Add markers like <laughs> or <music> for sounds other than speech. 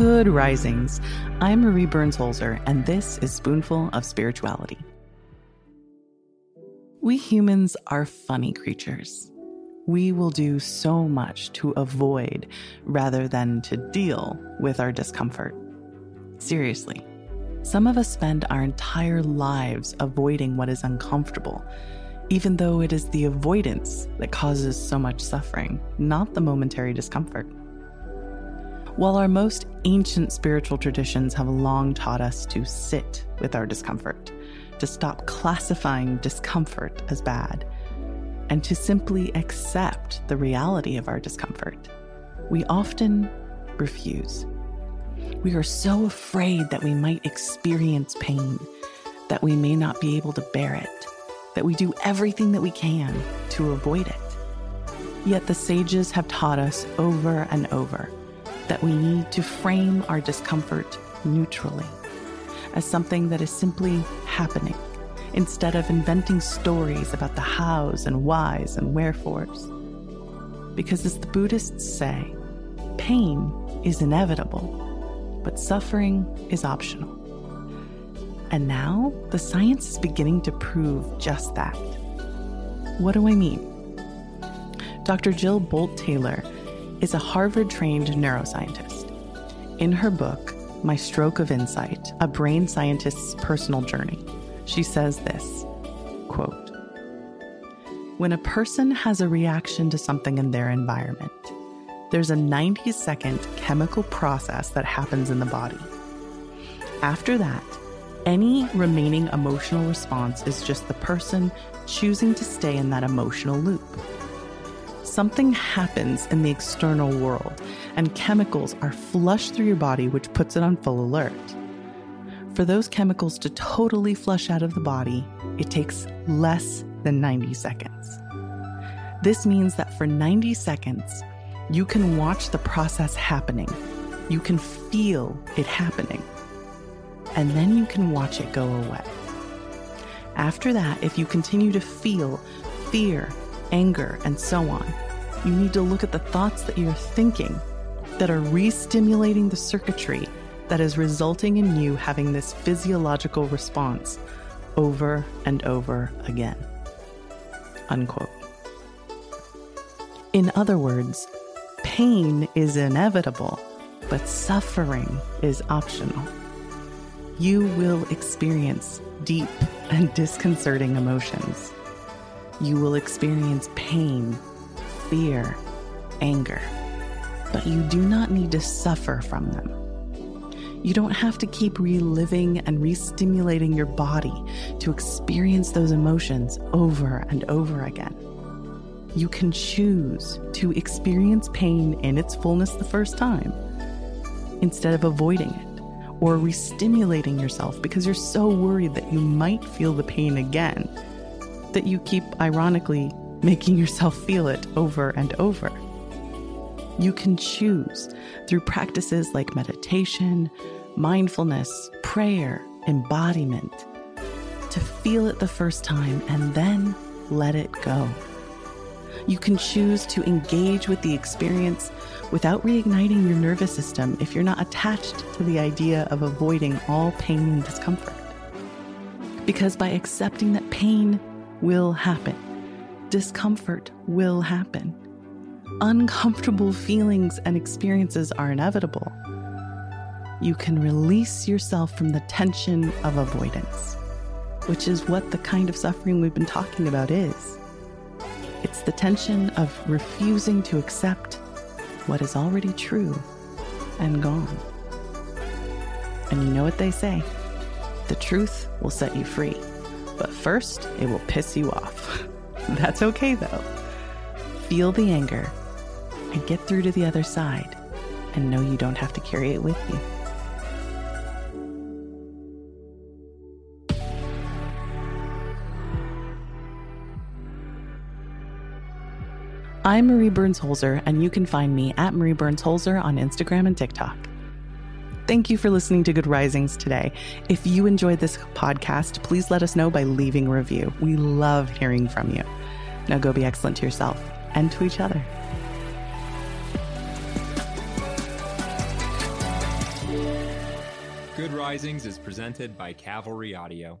Good risings. I'm Marie Burns Holzer, and this is Spoonful of Spirituality. We humans are funny creatures. We will do so much to avoid rather than to deal with our discomfort. Seriously, some of us spend our entire lives avoiding what is uncomfortable, even though it is the avoidance that causes so much suffering, not the momentary discomfort. While our most ancient spiritual traditions have long taught us to sit with our discomfort, to stop classifying discomfort as bad, and to simply accept the reality of our discomfort, we often refuse. We are so afraid that we might experience pain, that we may not be able to bear it, that we do everything that we can to avoid it. Yet the sages have taught us over and over that we need to frame our discomfort neutrally as something that is simply happening instead of inventing stories about the hows and whys and wherefores. Because as the Buddhists say, pain is inevitable, but suffering is optional. And now the science is beginning to prove just that. What do I mean? Dr. Jill Bolte Taylor is a Harvard trained neuroscientist. In her book, My Stroke of Insight A Brain Scientist's Personal Journey, she says this quote, When a person has a reaction to something in their environment, there's a 90 second chemical process that happens in the body. After that, any remaining emotional response is just the person choosing to stay in that emotional loop something happens in the external world and chemicals are flushed through your body, which puts it on full alert. For those chemicals to totally flush out of the body, it takes less than 90 seconds. This means that for 90 seconds, you can watch the process happening. You can feel it happening. And then you can watch it go away. After that, if you continue to feel fear, anger, and so on. You need to look at the thoughts that you're thinking that are re stimulating the circuitry that is resulting in you having this physiological response over and over again. Unquote. In other words, pain is inevitable, but suffering is optional. You will experience deep and disconcerting emotions you will experience pain, fear, anger, but you do not need to suffer from them. You don't have to keep reliving and re-stimulating your body to experience those emotions over and over again. You can choose to experience pain in its fullness the first time instead of avoiding it or re-stimulating yourself because you're so worried that you might feel the pain again that you keep ironically making yourself feel it over and over. You can choose through practices like meditation, mindfulness, prayer, embodiment to feel it the first time and then let it go. You can choose to engage with the experience without reigniting your nervous system if you're not attached to the idea of avoiding all pain and discomfort. Because by accepting that pain will happen. Discomfort will happen. Uncomfortable feelings and experiences are inevitable. You can release yourself from the tension of avoidance, which is what the kind of suffering we've been talking about is. It's the tension of refusing to accept what is already true and gone. And you know what they say the truth will set you free. But first, it will piss you off. <laughs> That's okay though. Feel the anger, and get through to the other side and know you don't have to carry it with you. I'm Marie Burns Holzer, and you can find me at Marie Burns Holzer on Instagram and TikTok. Thank you for listening to Good Risings today. If you enjoyed this podcast, please let us know by leaving a review. We love hearing from you. Now go be excellent to yourself and to each other. Good Risings is presented by Cavalry Audio.